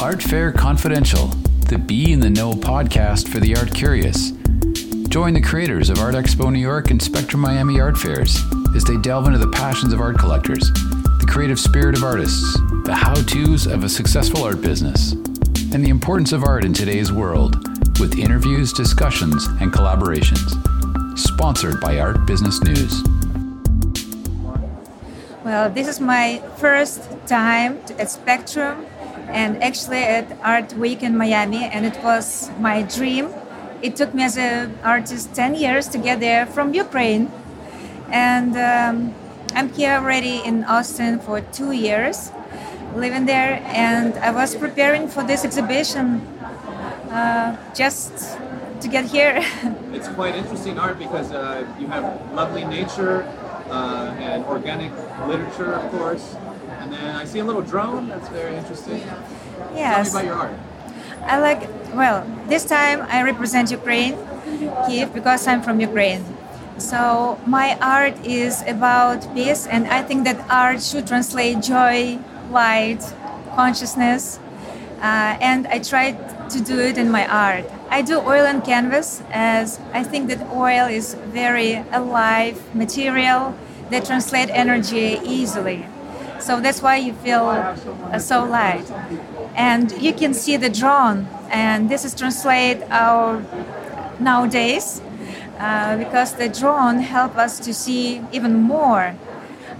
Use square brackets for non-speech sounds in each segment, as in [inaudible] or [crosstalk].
Art Fair Confidential, the Be in the Know podcast for the art curious. Join the creators of Art Expo New York and Spectrum Miami Art Fairs as they delve into the passions of art collectors, the creative spirit of artists, the how to's of a successful art business, and the importance of art in today's world with interviews, discussions, and collaborations. Sponsored by Art Business News. Well, this is my first time at Spectrum and actually at Art Week in Miami, and it was my dream. It took me as an artist 10 years to get there from Ukraine, and um, I'm here already in Austin for two years, living there, and I was preparing for this exhibition uh, just to get here. [laughs] it's quite interesting art because uh, you have lovely nature uh, and organic literature, of course and then I see a little drone. That's very interesting. Yes. Tell me about your art. I like, well, this time I represent Ukraine, Kiev, because I'm from Ukraine. So my art is about peace, and I think that art should translate joy, light, consciousness, uh, and I try to do it in my art. I do oil and canvas, as I think that oil is very alive material that translate energy easily. So that's why you feel uh, so light. And you can see the drone, and this is translate our nowadays uh, because the drone help us to see even more.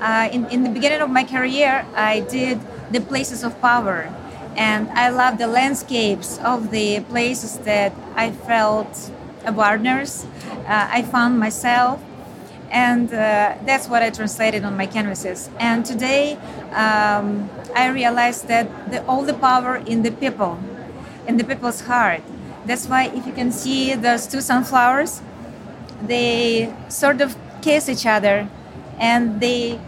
Uh, in, in the beginning of my career, I did the places of power, and I love the landscapes of the places that I felt partners. Uh, I found myself and uh, that's what I translated on my canvases. And today, um, I realized that the, all the power in the people, in the people's heart. That's why if you can see those two sunflowers, they sort of kiss each other, and they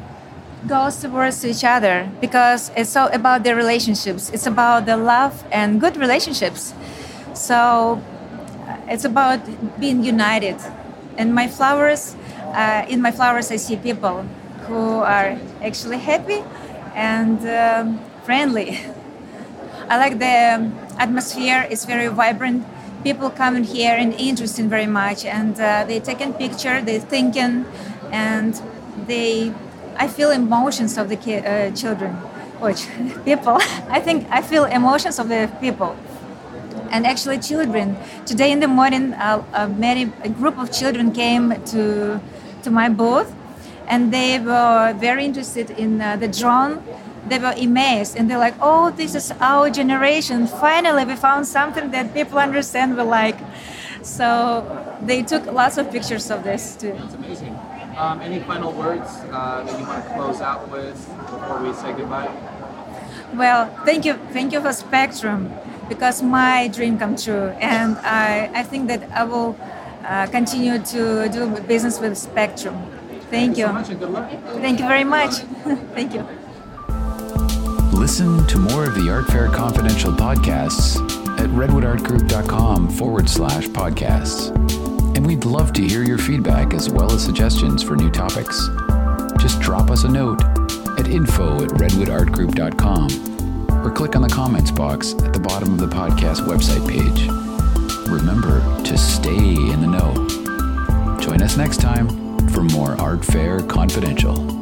go towards each other because it's all about their relationships. It's about the love and good relationships. So it's about being united. And my flowers uh, in my flowers, I see people who are actually happy and um, friendly. [laughs] I like the atmosphere; it's very vibrant. People come here and interesting very much, and uh, they taking picture, they thinking, and they. I feel emotions of the ki- uh, children, which [laughs] people. I think I feel emotions of the people and actually children. Today in the morning, uh, uh, many a group of children came to to my booth, and they were very interested in uh, the drone. They were amazed, and they're like, "Oh, this is our generation! Finally, we found something that people understand we like." So they took lots of pictures of this too. That's amazing. Um, any final words uh, that you want to close out with before we say goodbye? Well, thank you, thank you for Spectrum, because my dream come true, and I, I think that I will uh, continue to do business with Spectrum. Thank, Thank you. So Thank you very much. [laughs] Thank you. Listen to more of the Art Fair Confidential podcasts at redwoodartgroup.com forward slash podcasts. And we'd love to hear your feedback as well as suggestions for new topics. Just drop us a note at info at redwoodartgroup.com or click on the comments box at the bottom of the podcast website page remember to stay in the know. Join us next time for more Art Fair Confidential.